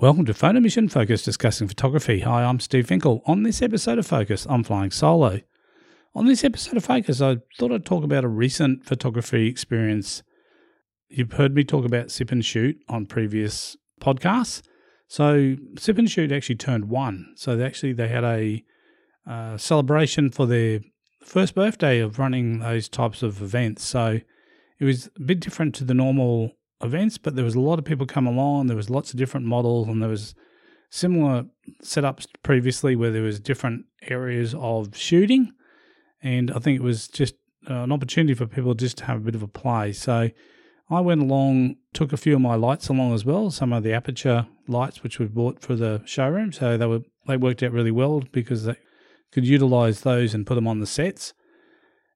Welcome to Photomission Focus discussing photography. Hi, I'm Steve Finkel. On this episode of Focus, I'm flying solo. On this episode of Focus, I thought I'd talk about a recent photography experience. You've heard me talk about Sip and Shoot on previous podcasts. So Sip and Shoot actually turned one. So they actually they had a uh, celebration for their first birthday of running those types of events. So it was a bit different to the normal events, but there was a lot of people come along. There was lots of different models, and there was similar setups previously where there was different areas of shooting, and I think it was just uh, an opportunity for people just to have a bit of a play. So I went along, took a few of my lights along as well, some of the Aputure lights which we bought for the showroom. So they were they worked out really well because they could utilize those and put them on the sets.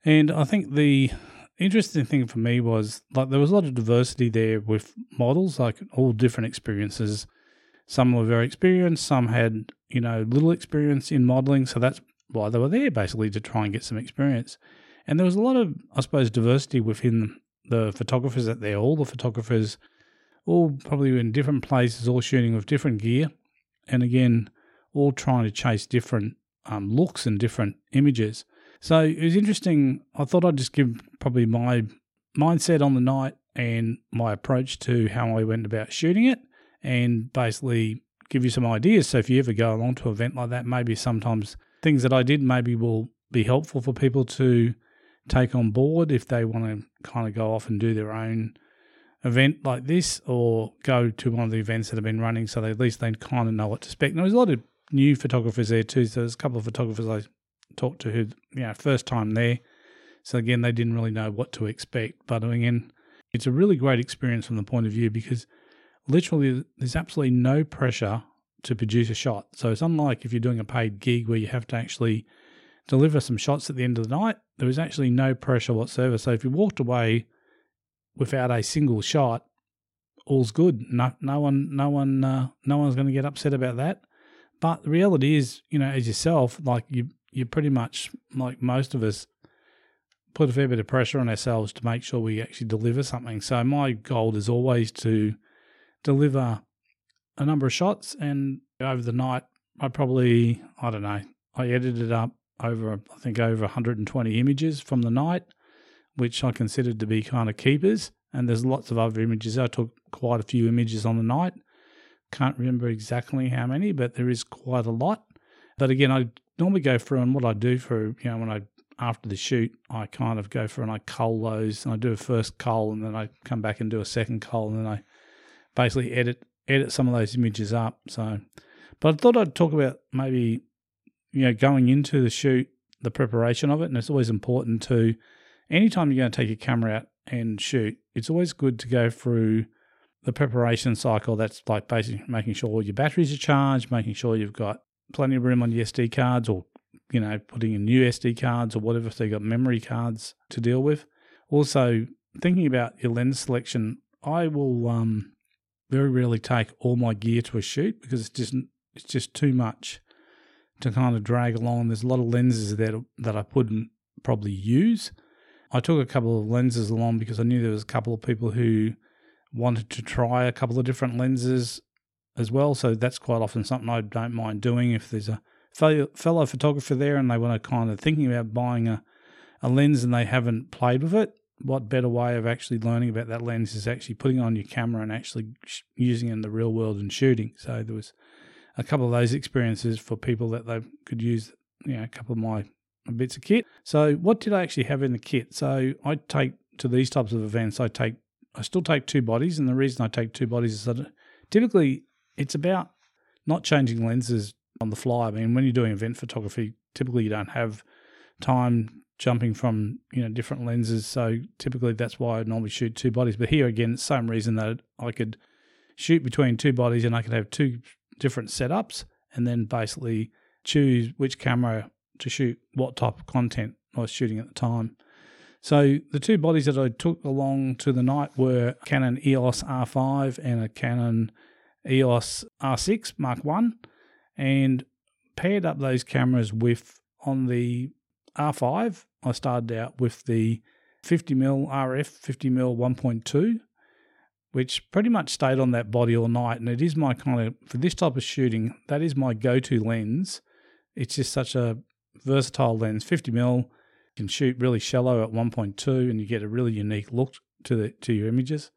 And I think the interesting thing for me was like there was a lot of diversity there with models, like all different experiences. Some were very experienced, some had, you know, little experience in modeling. So that's why they were there basically to try and get some experience. And there was a lot of, I suppose, diversity within the photographers that there. All the photographers, all probably in different places, all shooting with different gear. And again, all trying to chase different um, looks and different images. So it was interesting. I thought I'd just give probably my mindset on the night and my approach to how I went about shooting it and basically give you some ideas. So if you ever go along to an event like that, maybe sometimes things that I did maybe will be helpful for people to take on board if they want to kind of go off and do their own event like this or go to one of the events that have been running so they at least they kind of know what to expect. And there's a lot of new photographers there too. So there's a couple of photographers I talked to who, you know, first time there. So again, they didn't really know what to expect. But again, it's a really great experience from the point of view because literally there's absolutely no pressure to produce a shot. So it's unlike if you're doing a paid gig where you have to actually deliver some shots at the end of the night. There was actually no pressure whatsoever. So if you walked away without a single shot, all's good. No, no one, no one, uh, no one's going to get upset about that. But the reality is, you know, as yourself, like you, you pretty much, like most of us, put a fair bit of pressure on ourselves to make sure we actually deliver something. So my goal is always to deliver a number of shots, and over the night, I probably, I don't know, I edited up over, I think, over 120 images from the night, which I considered to be kind of keepers. And there's lots of other images. I took quite a few images on the night. Can't remember exactly how many, but there is quite a lot. But again, I normally go through and what I do for, you know, when I, after the shoot, I kind of go through and I cull those and I do a first cull and then I come back and do a second cull and then I basically edit, edit some of those images up. So, but I thought I'd talk about maybe, you know, going into the shoot, the preparation of it. And it's always important to, anytime you're going to take your camera out and shoot, it's always good to go through the preparation cycle. That's like basically making sure your batteries are charged, making sure you've got plenty of room on your SD cards or, you know, putting in new SD cards or whatever so you've got memory cards to deal with. Also, thinking about your lens selection, I will um, very rarely take all my gear to a shoot because it's just it's just too much to kind of drag along. There's a lot of lenses that that I wouldn't probably use. I took a couple of lenses along because I knew there was a couple of people who wanted to try a couple of different lenses as well. So that's quite often something I don't mind doing if there's a fellow photographer there and they want to kind of thinking about buying a, a lens and they haven't played with it. What better way of actually learning about that lens is actually putting on your camera and actually using it in the real world and shooting. So there was a couple of those experiences for people that they could use, you know, a couple of my bits of kit. So what did I actually have in the kit? So I take to these types of events, I take I still take two bodies, and the reason I take two bodies is that typically it's about not changing lenses on the fly. I mean, when you're doing event photography, typically you don't have time jumping from you know different lenses. So typically that's why I normally shoot two bodies. But here again, same reason that I could shoot between two bodies and I could have two different setups and then basically choose which camera to shoot what type of content I was shooting at the time. So the two bodies that I took along to the night were Canon EOS R5 and a Canon EOS R6 Mark 1 and paired up those cameras with on the R5 I started out with the 50mm RF 50mm 1.2 which pretty much stayed on that body all night. And it is my kind of, for this type of shooting, that is my go to lens. It's just such a versatile lens, 50mm can shoot really shallow at 1.2 and you get a really unique look to the to your images.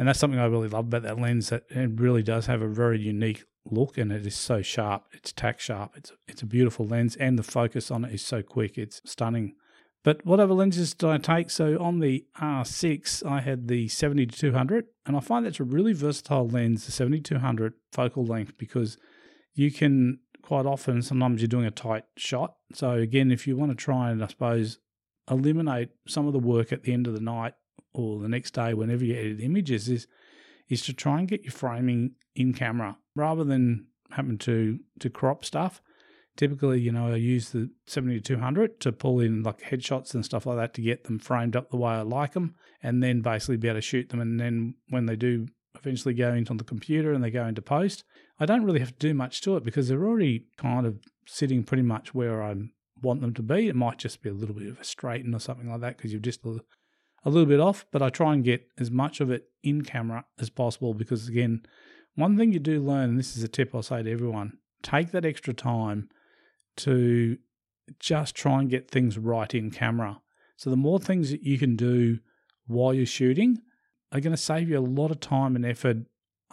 And that's something I really love about that lens that it really does have a very unique look and it is so sharp. It's tack sharp. It's it's a beautiful lens and the focus on it is so quick. It's stunning. But what other lenses did I take? So on the R6, I had the 70 to 200, and I find that's a really versatile lens, the 70 to 200 focal length, because you can quite often, sometimes you're doing a tight shot. So again, if you want to try and, I suppose, eliminate some of the work at the end of the night or the next day, whenever you edit images, is is to try and get your framing in camera rather than having to to crop stuff typically, you know, I use the 70 to 200 to pull in like headshots and stuff like that to get them framed up the way I like them, and then basically be able to shoot them. And then when they do eventually go into the computer and they go into post, I don't really have to do much to it because they're already kind of sitting pretty much where I want them to be. It might just be a little bit of a straighten or something like that because you've just a, little bit off, but I try and get as much of it in camera as possible because, again, one thing you do learn, and this is a tip I'll say to everyone take that extra time to just try and get things right in camera. So the more things that you can do while you're shooting are going to save you a lot of time and effort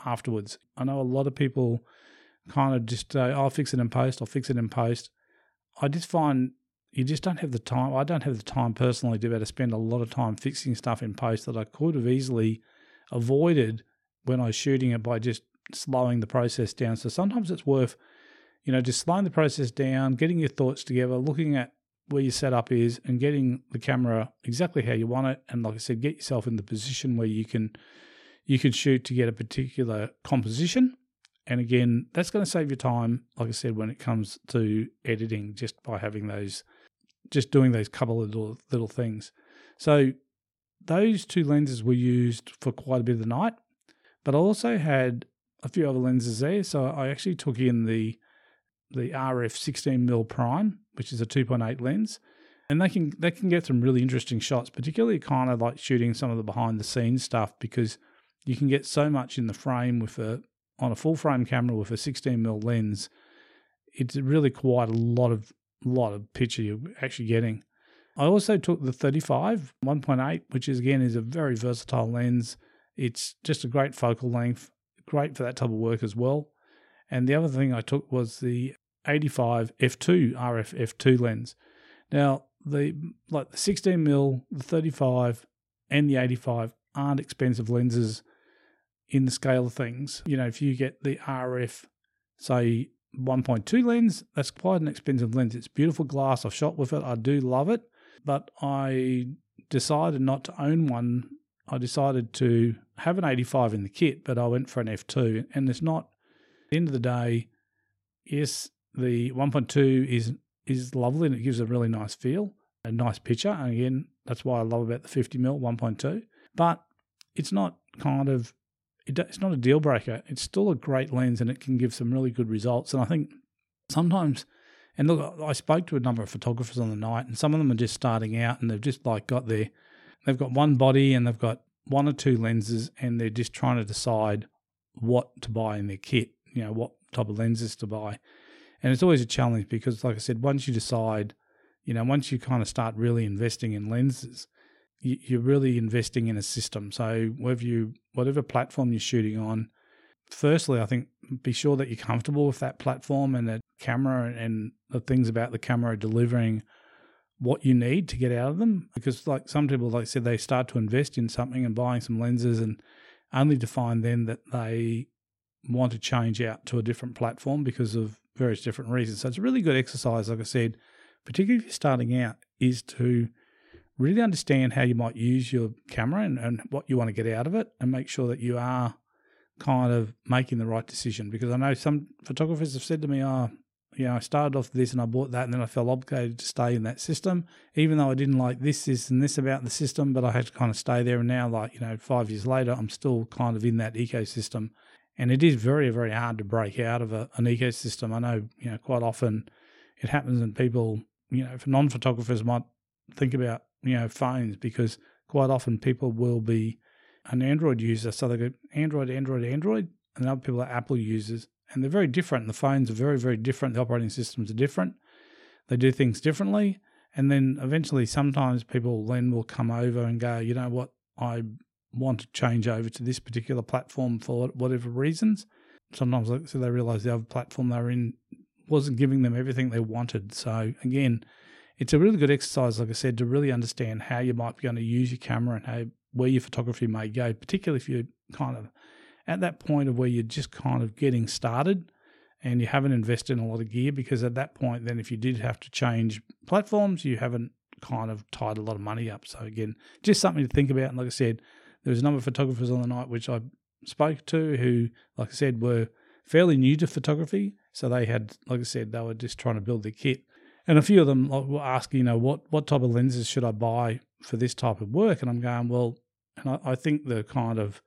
afterwards. I know a lot of people kind of just say, oh, I'll fix it in post, I'll fix it in post. I just find you just don't have the time. I don't have the time personally to be able to spend a lot of time fixing stuff in post that I could have easily avoided when I was shooting it by just slowing the process down. So sometimes it's worth you know, just slowing the process down, getting your thoughts together, looking at where your setup is, and getting the camera exactly how you want it. And like I said, get yourself in the position where you can you can shoot to get a particular composition. And again, that's going to save you time, like I said, when it comes to editing, just by having those, just doing those couple of little little things. So those two lenses were used for quite a bit of the night, but I also had a few other lenses there. So I actually took in the the RF 16mm prime, which is a 2.8 lens, and they can they can get some really interesting shots, particularly kind of like shooting some of the behind the scenes stuff because you can get so much in the frame with a on a full frame camera with a 16mm lens. It's really quite a lot of lot of picture you're actually getting. I also took the 35 1.8, which is again is a very versatile lens. It's just a great focal length, great for that type of work as well. And the other thing I took was the 85 f2 RF f2 lens. Now, the like the 16 mil, the 35, and the 85 aren't expensive lenses in the scale of things. You know, if you get the RF, say 1.2 lens, that's quite an expensive lens. It's beautiful glass. I've shot with it. I do love it, but I decided not to own one. I decided to have an 85 in the kit, but I went for an f2, and it's not the end of the day, yes, the 1.2 is is lovely and it gives a really nice feel, a nice picture. And again, that's why I love about the 50 mm 1.2. But it's not kind of it's not a deal breaker. It's still a great lens and it can give some really good results. And I think sometimes, and look, I spoke to a number of photographers on the night, and some of them are just starting out and they've just like got their, they've got one body and they've got one or two lenses and they're just trying to decide what to buy in their kit you know what type of lenses to buy, and it's always a challenge because, like I said, once you decide, you know, once you kind of start really investing in lenses, you, are really investing in a system. So whether you whatever platform you're shooting on, firstly, I think be sure that you're comfortable with that platform and that camera and the things about the camera delivering what you need to get out of them. Because like some people, like I said, they start to invest in something and buying some lenses and only to find then that they want to change out to a different platform because of various different reasons. So it's a really good exercise, like I said, particularly if you're starting out, is to really understand how you might use your camera and, and what you want to get out of it and make sure that you are kind of making the right decision. Because I know some photographers have said to me, oh, you know, I started off this and I bought that and then I felt obligated to stay in that system, even though I didn't like this, this, and this about the system, but I had to kind of stay there. And now, like, you know, five years later, I'm still kind of in that ecosystem and it is very, very hard to break out of a, an ecosystem. I know, you know, quite often it happens and people, you know, for non photographers might think about, you know, phones because quite often people will be an Android user. So they go Android, Android, Android, and other people are Apple users. And they're very different. The phones are very, very different. The operating systems are different. They do things differently. And then eventually, sometimes people then will come over and go, you know what, I want to change over to this particular platform for whatever reasons. Sometimes so they realize the other platform they're in wasn't giving them everything they wanted. So again, it's a really good exercise, like I said, to really understand how you might be going to use your camera and how where your photography may go, particularly if you're kind of at that point of where you're just kind of getting started and you haven't invested in a lot of gear because at that point then if you did have to change platforms you haven't kind of tied a lot of money up. So again just something to think about. And like i said there was a number of photographers on the night which i spoke to who like i said were fairly new to photography. So they had like i said they were just trying to build their kit and a few of them were asking you know what what type of lenses should i buy for this type of work and i'm going well and I, I think the kind of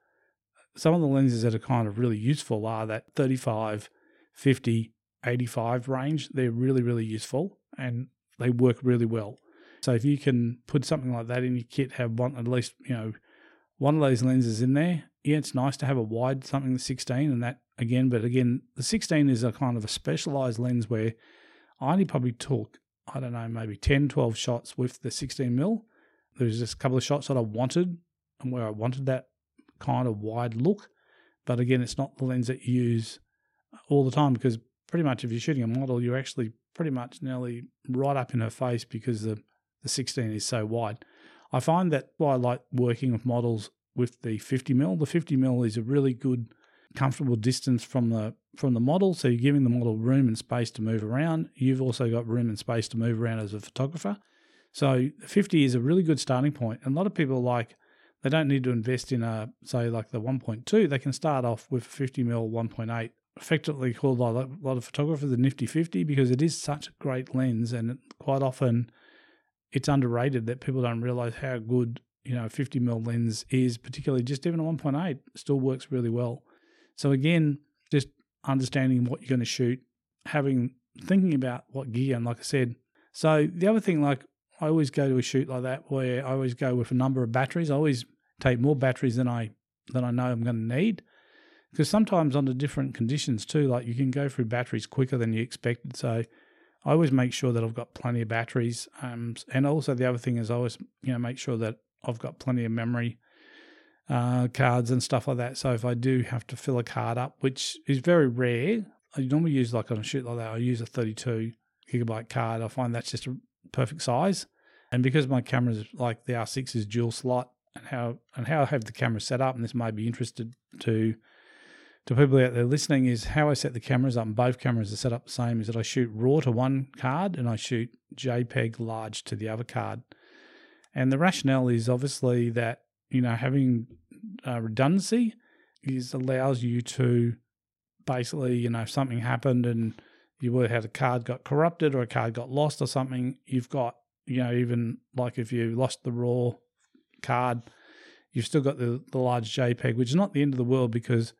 some of the lenses that are kind of really useful are that 35 50, 85 range. They're really, really useful and they work really well. So if you can put something like that in your kit, have one at least, you know, one of those lenses in there. Yeah, it's nice to have a wide something the 16 and that again, but again, the 16 is a kind of a specialized lens where I only probably took, I don't know, maybe 10, 12 shots with the 16 mil. There was just a couple of shots that I wanted and where I wanted that kind of wide look. But again, it's not the lens that you use all the time because pretty much if you're shooting a model, you're actually pretty much nearly right up in her face because the, the 16 is so wide. I find that why I like working with models with the 50 mil. The 50 mil is a really good, comfortable distance from the from the model, so you're giving the model room and space to move around. You've also got room and space to move around as a photographer. So 50 is a really good starting point. And a lot of people like they don't need to invest in a say like the 1.2. They can start off with 50 mil 1.8 effectively called by a lot of photographers the Nifty 50 because it is such a great lens and quite often it's underrated that people don't realize how good you know 50 mm lens is particularly just even a 1.8 still works really well so again just understanding what you're going to shoot having thinking about what gear and like i said so the other thing like i always go to a shoot like that where i always go with a number of batteries i always take more batteries than i than i know i'm going to need because sometimes under different conditions too, like you can go through batteries quicker than you expected. So I always make sure that I've got plenty of batteries. Um, and also the other thing is I always you know make sure that I've got plenty of memory uh, cards and stuff like that. So if I do have to fill a card up, which is very rare, I normally use like on a shoot like that, I use a 32 gigabyte card. I find that's just a perfect size. And because my camera is like the R6 is dual slot and how and how I have the camera set up, and this may be interested to to people out there listening is how I set the cameras up. And both cameras are set up the same. Is that I shoot RAW to one card and I shoot JPEG large to the other card. And the rationale is obviously that you know having uh, redundancy is allows you to basically you know if something happened and you would have a card got corrupted or a card got lost or something, you've got you know even like if you lost the raw card, you've still got the the large JPEG, which is not the end of the world because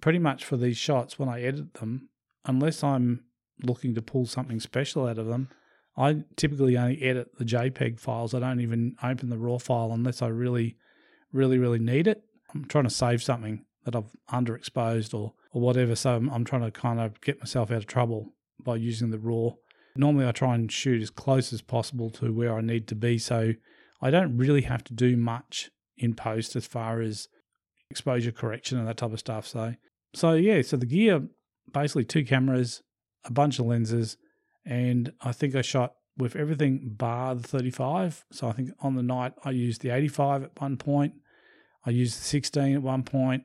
pretty much for these shots when I edit them, unless I'm looking to pull something special out of them, I typically only edit the JPEG files. I don't even open the RAW file unless I really, really, really need it. I'm trying to save something that I've underexposed or, or whatever. So I'm, I'm trying to kind of get myself out of trouble by using the RAW. Normally, I try and shoot as close as possible to where I need to be. So I don't really have to do much in post as far as exposure correction and that type of stuff. So, so yeah, so the gear basically two cameras, a bunch of lenses, and I think I shot with everything bar the 35. So I think on the night I used the 85 at one point, I used the 16 at one point,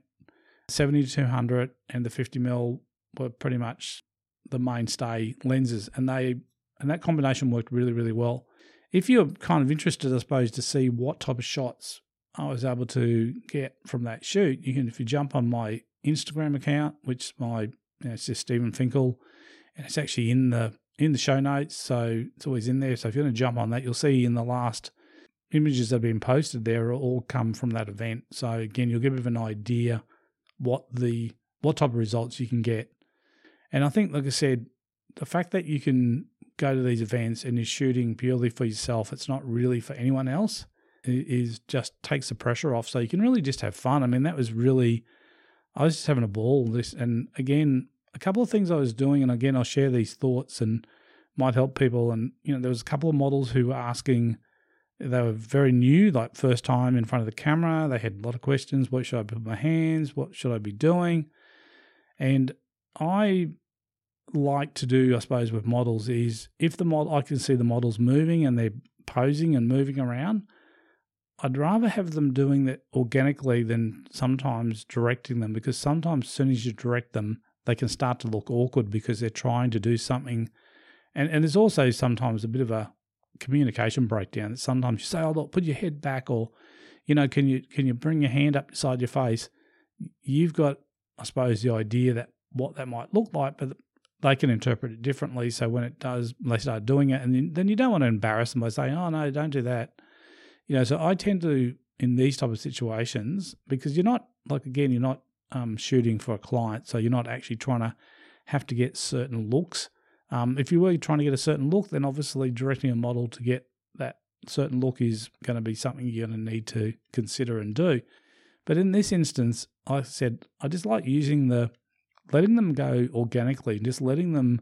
70 to 200, and the 50 mil were pretty much the mainstay lenses, and they and that combination worked really really well. If you're kind of interested, I suppose, to see what type of shots I was able to get from that shoot. You can, if you jump on my Instagram account, which my you know, it's just Stephen Finkel, and it's actually in the in the show notes, so it's always in there. So if you want to jump on that, you'll see in the last images that have been posted there all come from that event. So again, you'll get of an idea what the what type of results you can get. And I think, like I said, the fact that you can go to these events and you're shooting purely for yourself, it's not really for anyone else is just takes the pressure off, so you can really just have fun. I mean, that was really, I was just having a ball. This and again, a couple of things I was doing, and again, I'll share these thoughts and might help people. And you know, there was a couple of models who were asking. They were very new, like first time in front of the camera. They had a lot of questions. What should I put my hands? What should I be doing? And I like to do, I suppose, with models is if the model I can see the models moving and they're posing and moving around, I'd rather have them doing that organically than sometimes directing them because sometimes as soon as you direct them, they can start to look awkward because they're trying to do something. And and there's also sometimes a bit of a communication breakdown that sometimes you say, Oh look, put your head back or you know, can you can you bring your hand up beside your face? You've got, I suppose, the idea that what that might look like, but they can interpret it differently. So when it does, they start doing it, and then you don't want to embarrass them by saying, "Oh no, don't do that." You know, so I tend to in these type of situations because you're not like again, you're not um, shooting for a client, so you're not actually trying to have to get certain looks. Um, if you were trying to get a certain look, then obviously directing a model to get that certain look is going to be something you're going to need to consider and do. But in this instance, I said I just like using the letting them go organically, just letting them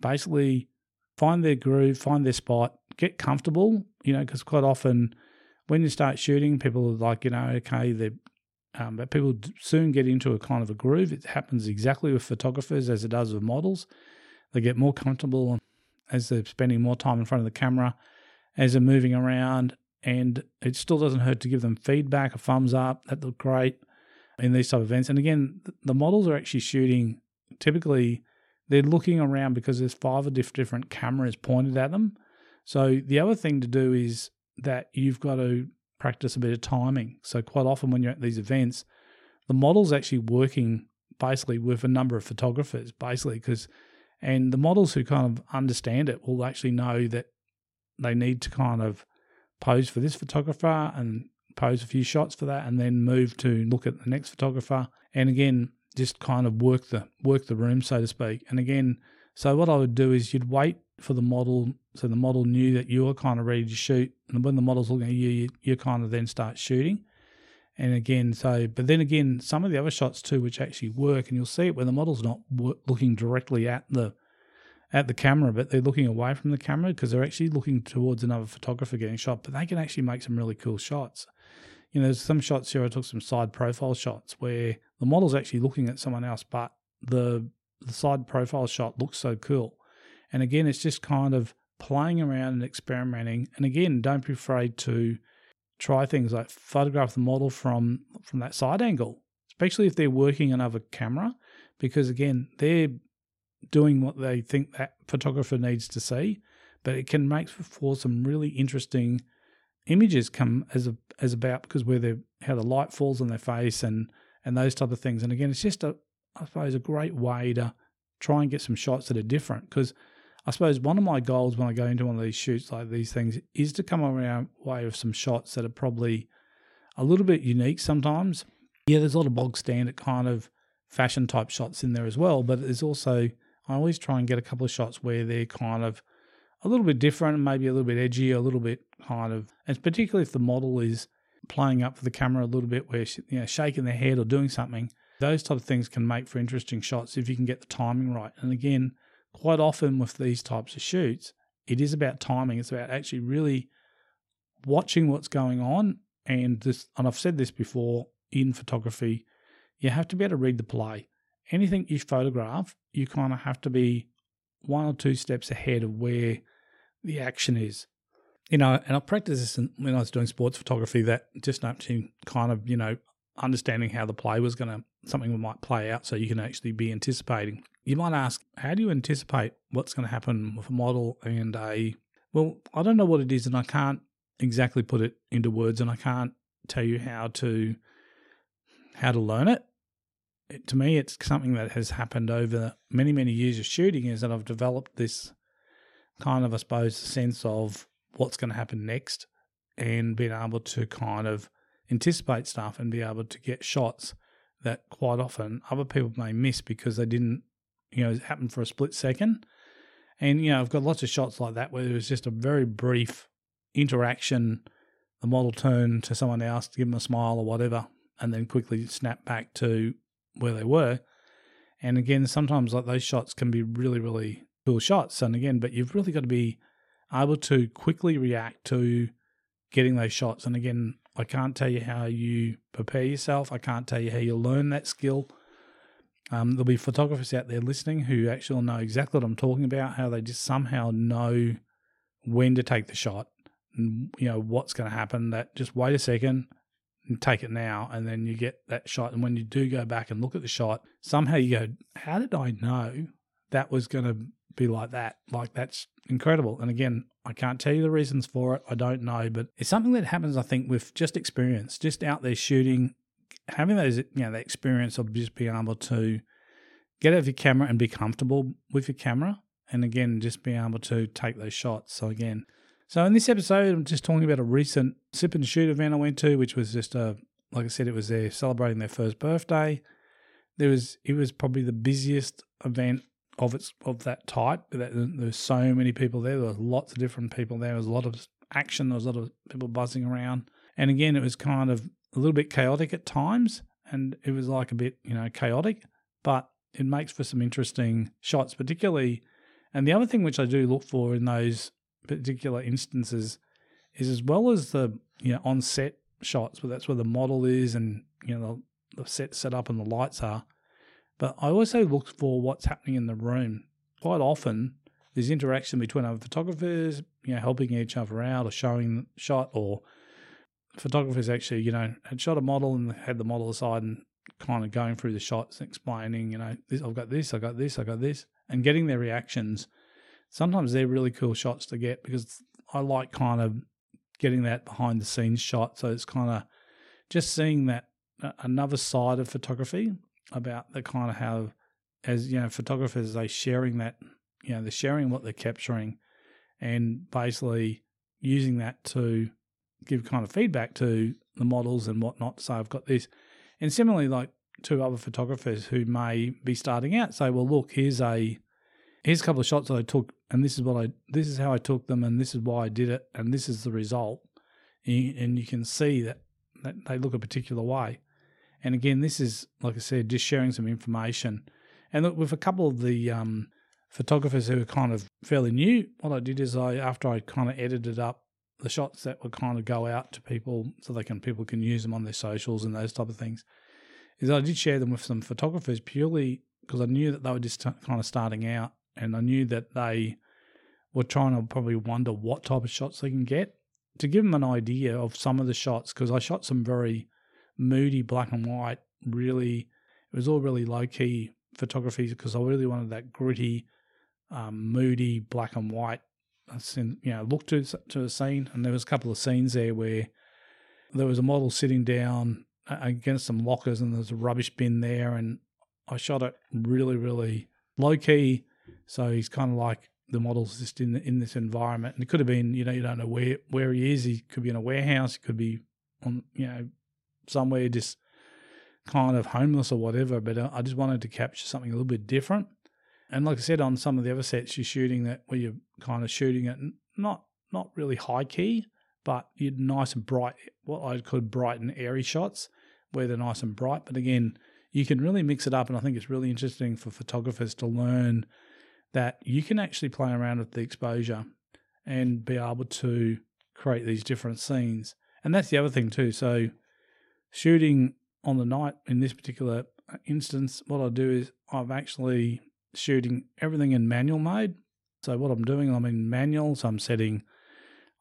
basically find their groove, find their spot, get comfortable, you know, because quite often when you start shooting, people are like, you know, okay, they um, but people soon get into a kind of a groove. It happens exactly with photographers as it does with models. They get more comfortable as they're spending more time in front of the camera, as they're moving around, and it still doesn't hurt to give them feedback, a thumbs up, that looked great, in these type of events. And again, the models are actually shooting. Typically, they're looking around because there's five or different cameras pointed at them. So the other thing to do is that you've got to practice a bit of timing. So quite often when you're at these events, the model's actually working basically with a number of photographers, basically because and the models who kind of understand it will actually know that they need to kind of pose for this photographer and pose a few shots for that, and then move to look at the next photographer. And again, just kind of work the work the room, so to speak. And again, so what I would do is you'd wait for the model, so the model knew that you were kind of ready to shoot, and when the model's looking at you, you, you kind of then start shooting. And again, so but then again, some of the other shots too, which actually work, and you'll see it when the model's not looking directly at the at the camera, but they're looking away from the camera because they're actually looking towards another photographer getting shot. But they can actually make some really cool shots you know, there's some shots here I took some side profile shots where the model's actually looking at someone else, but the the side profile shot looks so cool. And again, it's just kind of playing around and experimenting. And again, don't be afraid to try things like photograph the model from from that side angle, especially if they're working another camera, because again, they're doing what they think that photographer needs to see, but it can make for some really interesting images come as a as about because where they how the light falls on their face and and those type of things. And again, it's just a I suppose a great way to try and get some shots that are different because I suppose one of my goals when I go into one of these shoots like these things is to come around way of some shots that are probably a little bit unique sometimes. Yeah, there's a lot of bog standard kind of fashion type shots in there as well, but there's also I always try and get a couple of shots where they're kind of a little bit different, maybe a little bit edgy, a little bit kind of, and particularly if the model is playing up for the camera a little bit, where you know shaking their head or doing something. Those type of things can make for interesting shots if you can get the timing right. And again, quite often with these types of shoots, it is about timing. It's about actually really watching what's going on. And this, and I've said this before in photography, you have to be able to read the play. Anything you photograph, you kind of have to be one or two steps ahead of where the action is. You know, and I practiced this when I was doing sports photography. That just actually kind of you know understanding how the play was going to something might play out, so you can actually be anticipating. You might ask, how do you anticipate what's going to happen with a model and a well, I don't know what it is, and I can't exactly put it into words, and I can't tell you how to how to learn it. It, to me, it's something that has happened over many, many years of shooting is that I've developed this kind of, I suppose, sense of what's going to happen next and being able to kind of anticipate stuff and be able to get shots that quite often other people may miss because they didn't, you know, it happened for a split second. And, you know, I've got lots of shots like that where it was just a very brief interaction the model turn to someone else, to give them a smile or whatever, and then quickly snap back to where they were. And again, sometimes like those shots can be really, really cool shots. And again, but you've really got to be able to quickly react to getting those shots. And again, I can't tell you how you prepare yourself. I can't tell you how you learn that skill. Um, there'll be photographers out there listening who actually know exactly what I'm talking about, how they just somehow know when to take the shot and you know what's going to happen. That just wait a second and take it now, and then you get that shot. And when you do go back and look at the shot, somehow you go, "How did I know that was going to be like that? Like that's incredible." And again, I can't tell you the reasons for it. I don't know, but it's something that happens. I think with just experience, just out there shooting, having those you know the experience of just being able to get out of your camera and be comfortable with your camera and again just being able to take those shots. So again so in this episode i'm just talking about a recent sip and shoot event i went to which was just a like i said it was their celebrating their first birthday. There was it was probably the busiest event of its of that type there was so many people there. There was lots of different people there. There was a lot of action. There was a lot of people buzzing around. And again it was kind of a little bit chaotic at times and it was like a bit you know chaotic but it makes for some interesting shots particularly and the other thing which I do look for in those particular instances is as well as the you know on set shots, where that's where the model is and you know the, the set set up and the lights are. But I also look for what's happening in the room. Quite often, there's interaction between other photographers, you know, helping each other out or showing shot, or photographers actually, you know, had shot a model and had the model aside and kind of going through the shots and explaining, you know, this, I've got this, I've got this, I've got this and getting their reactions. Sometimes they're really cool shots to get because I like kind of getting that behind the scenes shot. So it's kind of just seeing that uh, another side of photography about the kind of how, as you know, photographers they sharing that, you know, they're sharing what they're capturing, and basically using that to give kind of feedback to the models and whatnot. So I've got this, and similarly, like to other photographers who may be starting out say, well, look, here's a here's a couple of shots that I took, and this is what I this is how I took them, and this is why I did it, and this is the result, and you can see that, that they look a particular way. And again, this is like I said, just sharing some information. And look, with a couple of the um, photographers who are kind of fairly new, what I did is I after I kind of edited up the shots that would kind of go out to people so they can people can use them on their socials and those type of things is I did share them with some photographers purely because I knew that they were just t- kind of starting out, and I knew that they were trying to probably wonder what type of shots they can get to give them an idea of some of the shots because I shot some very moody black and white. Really, it was all really low key photography because I really wanted that gritty, um, moody black and white. I seen, you know, look to to a scene, and there was a couple of scenes there where there was a model sitting down against some lockers and there's a rubbish bin there and I shot it really, really low key. So he's kind of like the model's just in in this environment. And it could have been, you know, you don't know where where he is. He could be in a warehouse. He could be on, you know, somewhere just kind of homeless or whatever. But uh, I just wanted to capture something a little bit different. And like I said, on some of the other sets, you're shooting that where you're kind of shooting it not not really high key, but you're nice and bright, what I could bright and airy shots where they're nice and bright. But again, you can really mix it up. And I think it's really interesting for photographers to learn that you can actually play around with the exposure and be able to create these different scenes. And that's the other thing, too. So, shooting on the night in this particular uh, instance, what I do is I've actually shooting everything in manual mode. So, what I'm doing, I'm in manual. So, I'm setting,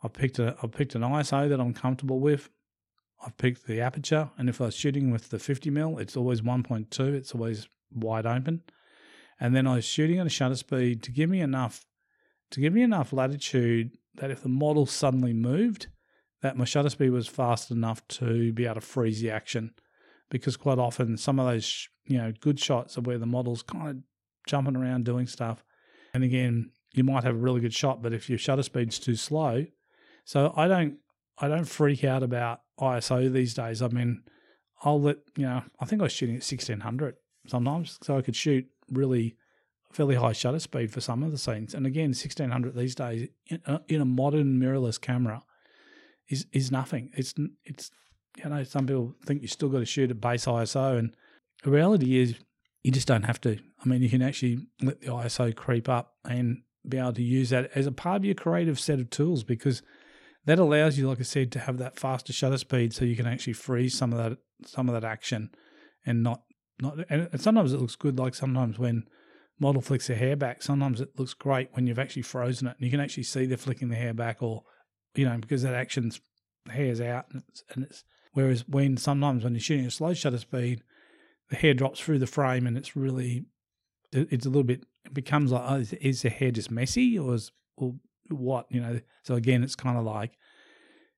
I've picked, a, I've picked an ISO that I'm comfortable with. I've picked the aperture, and if I was shooting with the 50 mil, it's always 1.2. It's always wide open, and then I was shooting at a shutter speed to give me enough to give me enough latitude that if the model suddenly moved, that my shutter speed was fast enough to be able to freeze the action. Because quite often, some of those you know good shots are where the model's kind of jumping around doing stuff, and again, you might have a really good shot, but if your shutter speed's too slow, so I don't I don't freak out about ISO these days. I mean, I'll let you know. I think I was shooting at sixteen hundred sometimes, so I could shoot really fairly high shutter speed for some of the scenes. And again, sixteen hundred these days in a, in a modern mirrorless camera is is nothing. It's it's you know some people think you still got to shoot at base ISO, and the reality is you just don't have to. I mean, you can actually let the ISO creep up and be able to use that as a part of your creative set of tools because that allows you, like I said, to have that faster shutter speed, so you can actually freeze some of that some of that action, and not not. And sometimes it looks good. Like sometimes when model flicks their hair back, sometimes it looks great when you've actually frozen it, and you can actually see they're flicking the hair back, or you know because that action's hair's out, and it's, and it's whereas when sometimes when you're shooting a slow shutter speed, the hair drops through the frame, and it's really it's a little bit it becomes like oh, is, is the hair just messy or is or what you know? So again it's kind of like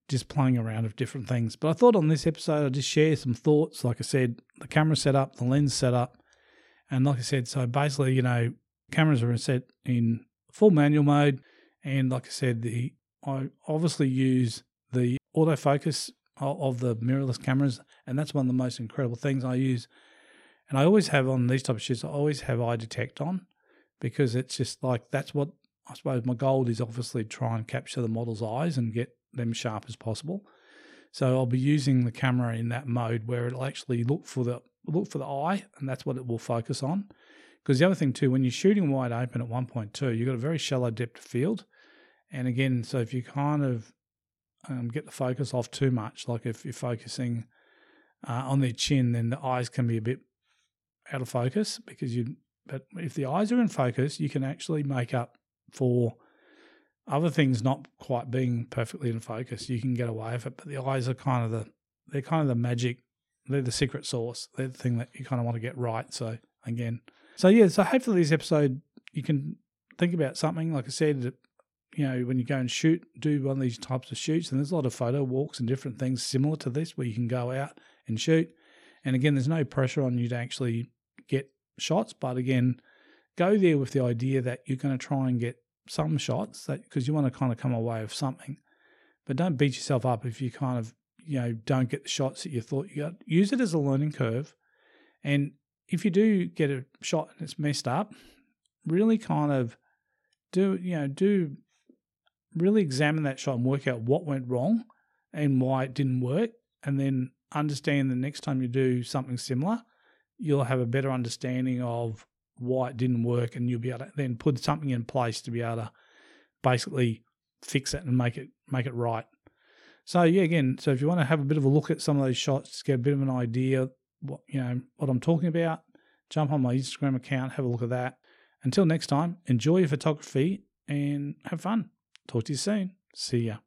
just playing around with different things. But i thought on this episode i'd just share some thoughts. Like i said the camera setup the lens setup and like i said so basically you know cameras are set in full manual mode. And like i said the i obviously use the autofocus of the mirrorless cameras and that's one of the most incredible things. I use and i always have on these type of shoots i always have eye detect on because it's just like that's what I suppose my goal is obviously try and capture the model's eyes and get them sharp as possible. So I'll be using the camera in that mode where it'll actually look for the look for the eye, and that's what it will focus on. Because the other thing too, when you're shooting wide open at 1.2, you've got a very shallow depth of field, and again, so if you kind of um, get the focus off too much, like if you're focusing uh, on their chin, then the eyes can be a bit out of focus because you. But if the eyes are in focus, you can actually make up for other things not quite being perfectly in focus. You can get away with it, but the eyes are kind of the they're kind of the magic. They're the secret sauce. They're the thing that you kind of want to get right. So again, so yeah. So hopefully this episode you can think about something. Like I said, you know, when you go and shoot, do one of these types of shoots, and there's a lot of photo walks and different things similar to this where you can go out and shoot. And again, there's no pressure on you to actually shots, but again, go there with the idea that you're going to try and get some shots that because you want to kind of come away with something. But don't beat yourself up if you kind of you know don't get the shots that you thought you got. Use it as a learning curve, and if you do get a shot and it's messed up, really kind of do you know do really examine that shot and work out what went wrong and why it didn't work, and then understand the next time you do something similar, you'll have a better understanding of why it didn't work, and you'll be able to then put something in place to be able to basically fix it and make it make it right. So yeah, again, so if you want to have a bit of a look at some of those shots, get a bit of an idea what you know what I'm talking about, jump on my Instagram account, have a look at that. Until next time, enjoy your photography and have fun. Talk to you soon. See ya.